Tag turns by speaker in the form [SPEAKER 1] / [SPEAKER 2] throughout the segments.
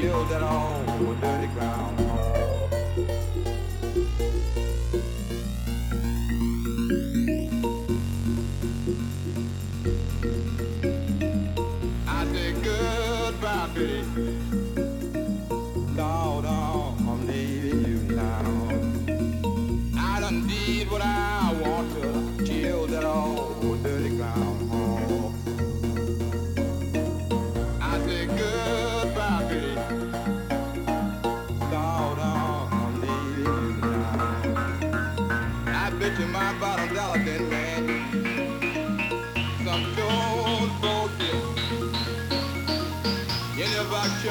[SPEAKER 1] build it on.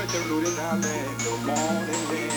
[SPEAKER 1] with the rooted I man. No morning rain.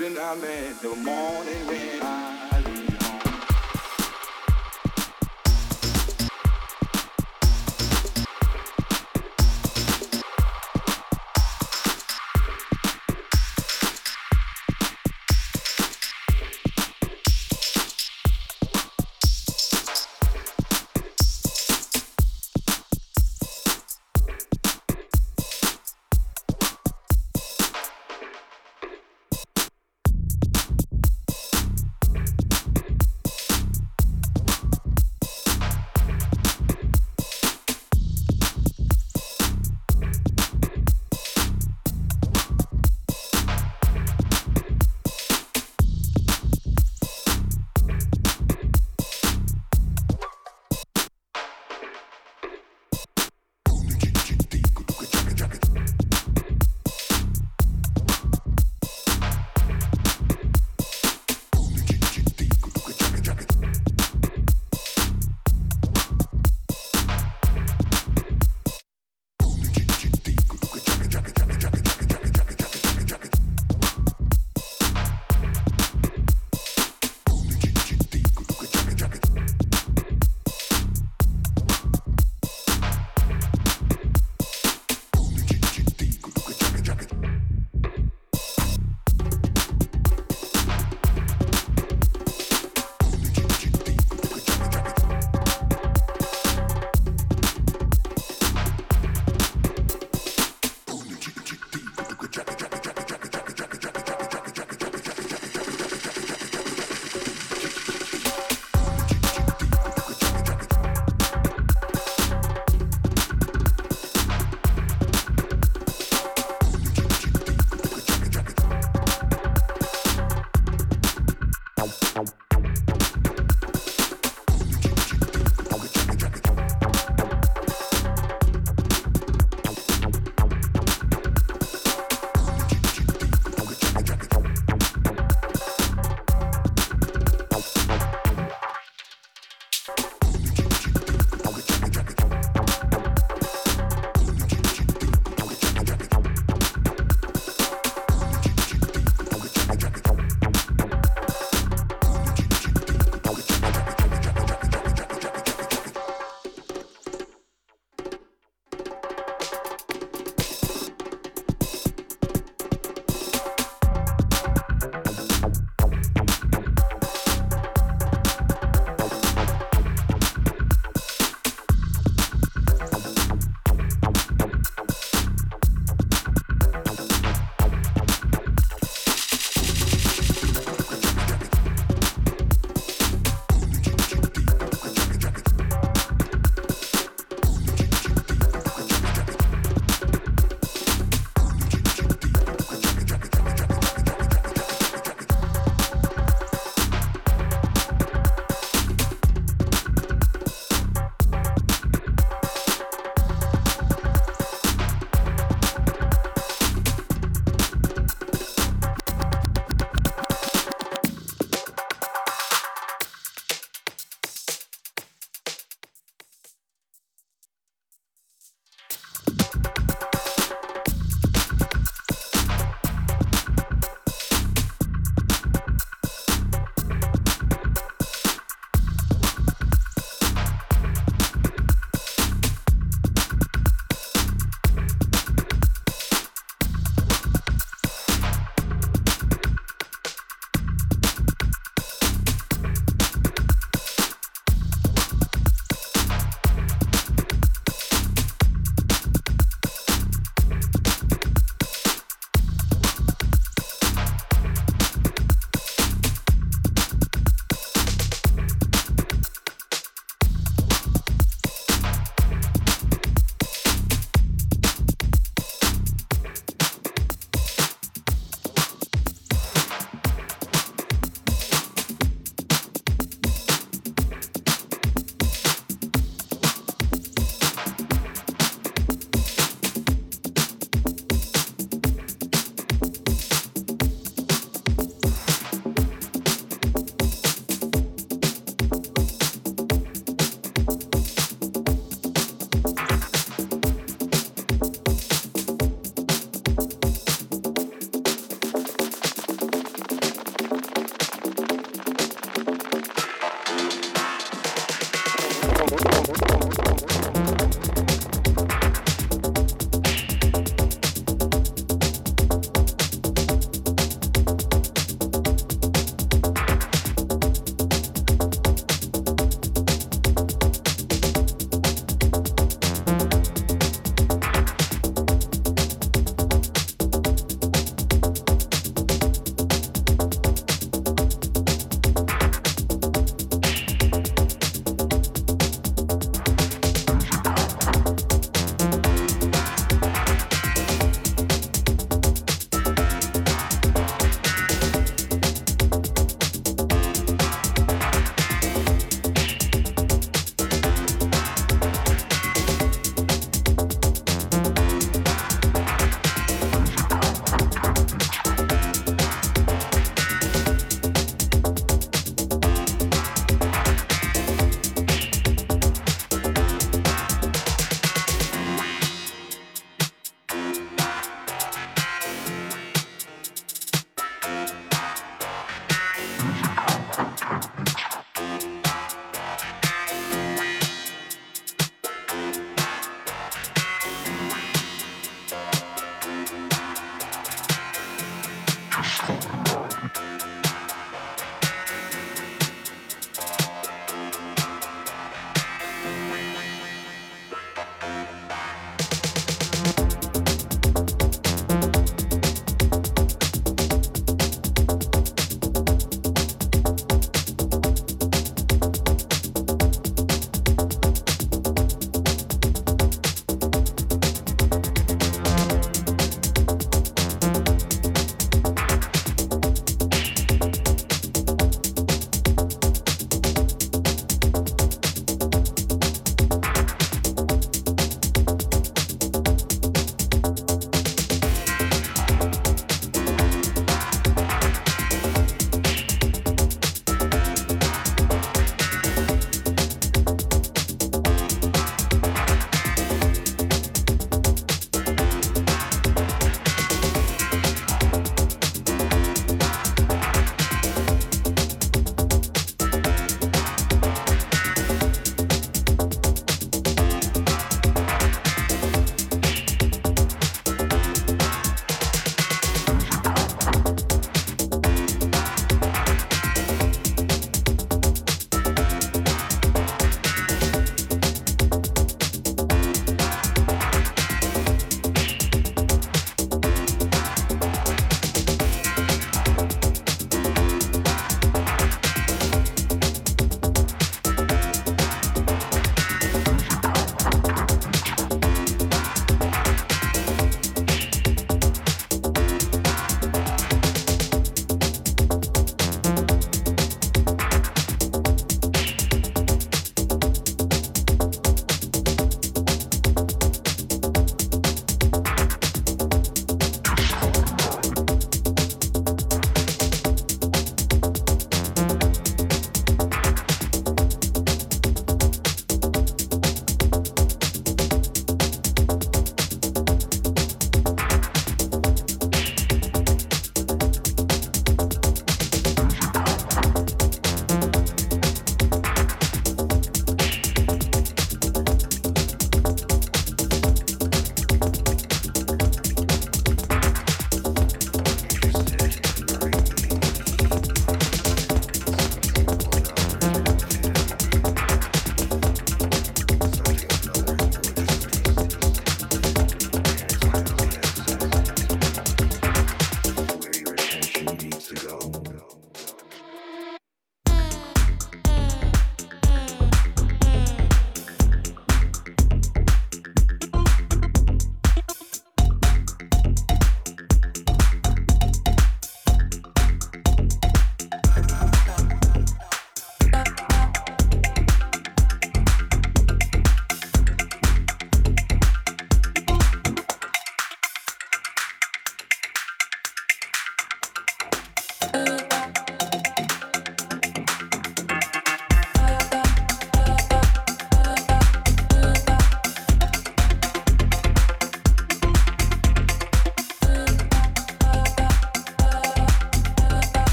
[SPEAKER 1] couldn't I let the morning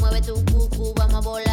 [SPEAKER 2] mueve tu cucu, vamos a volarlo.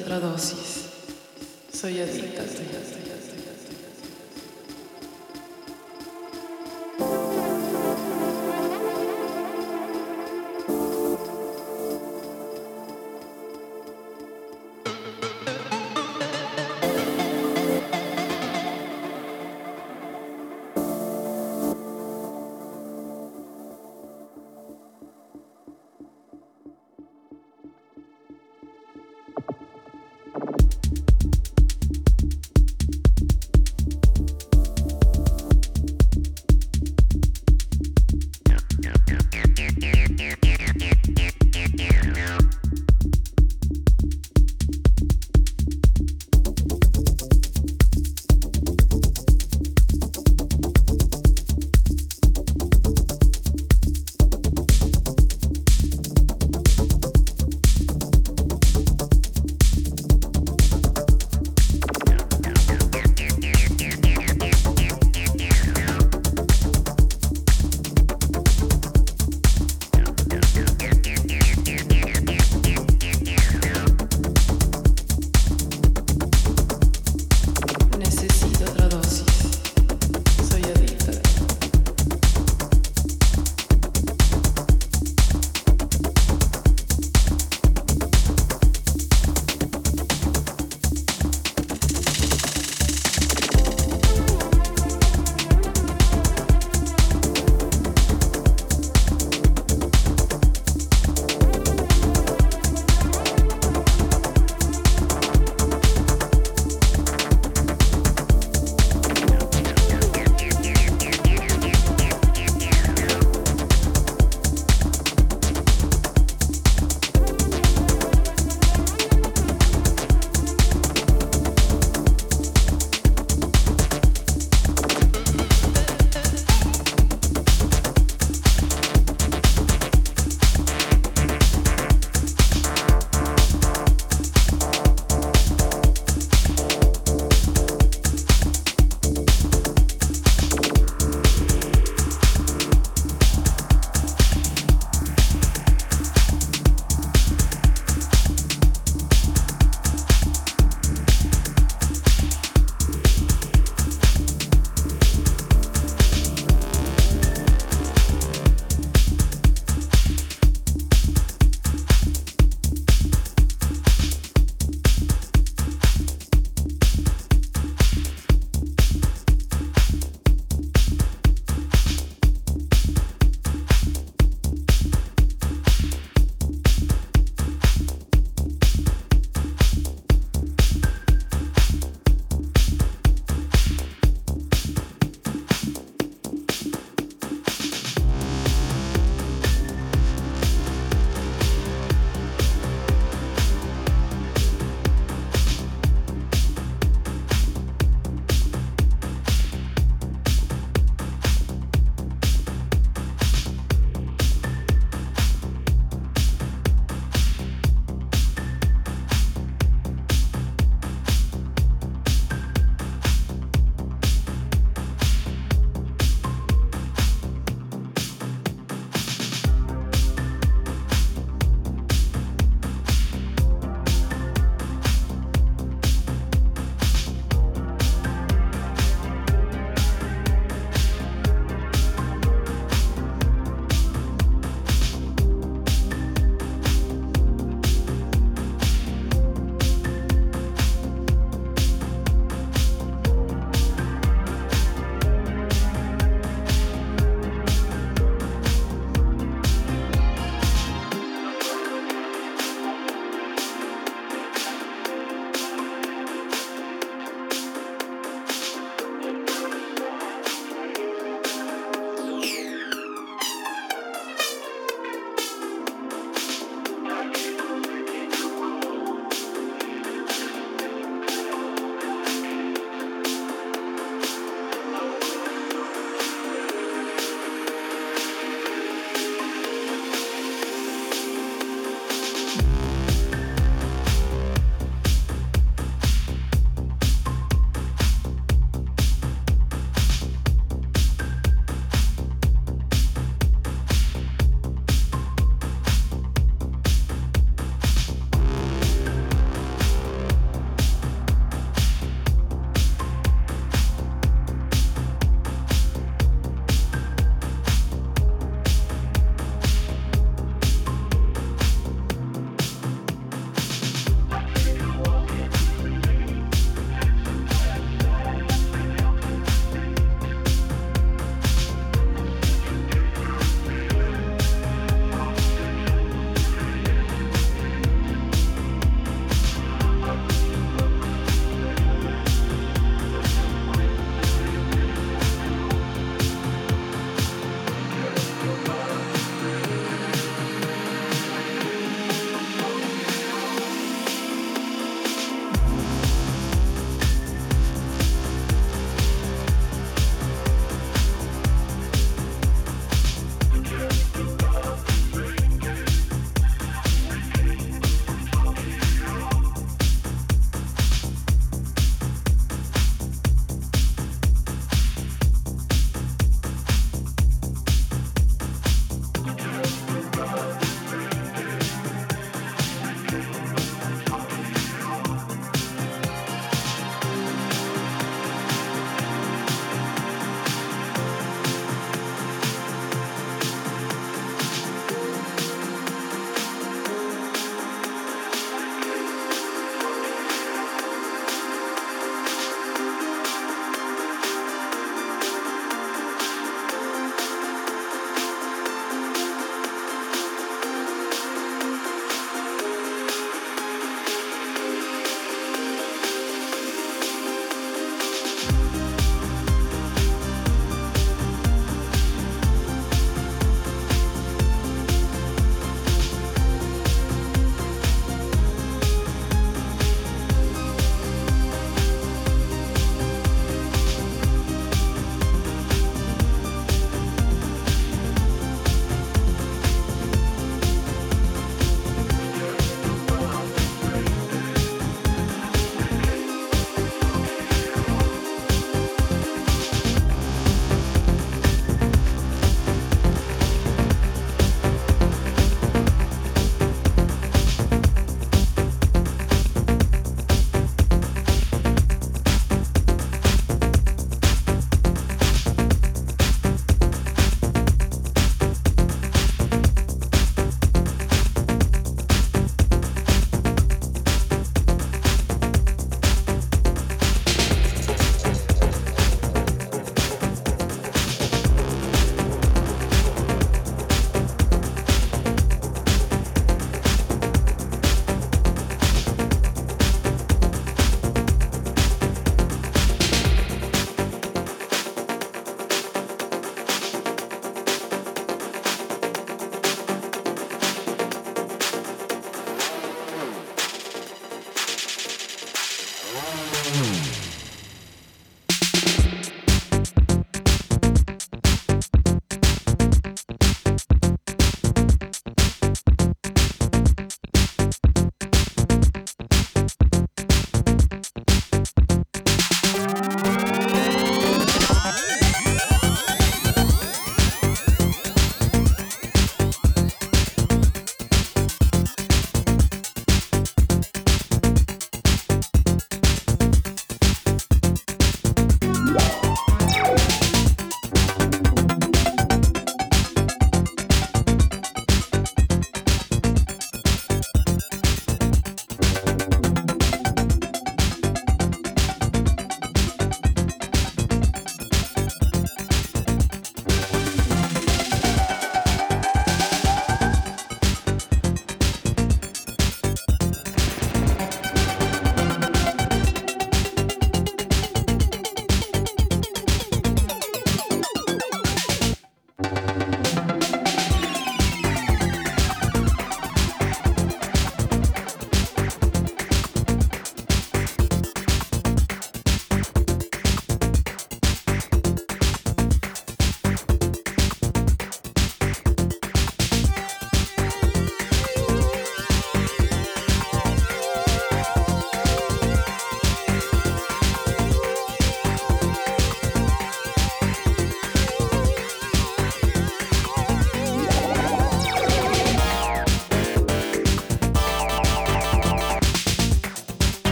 [SPEAKER 3] tradosi.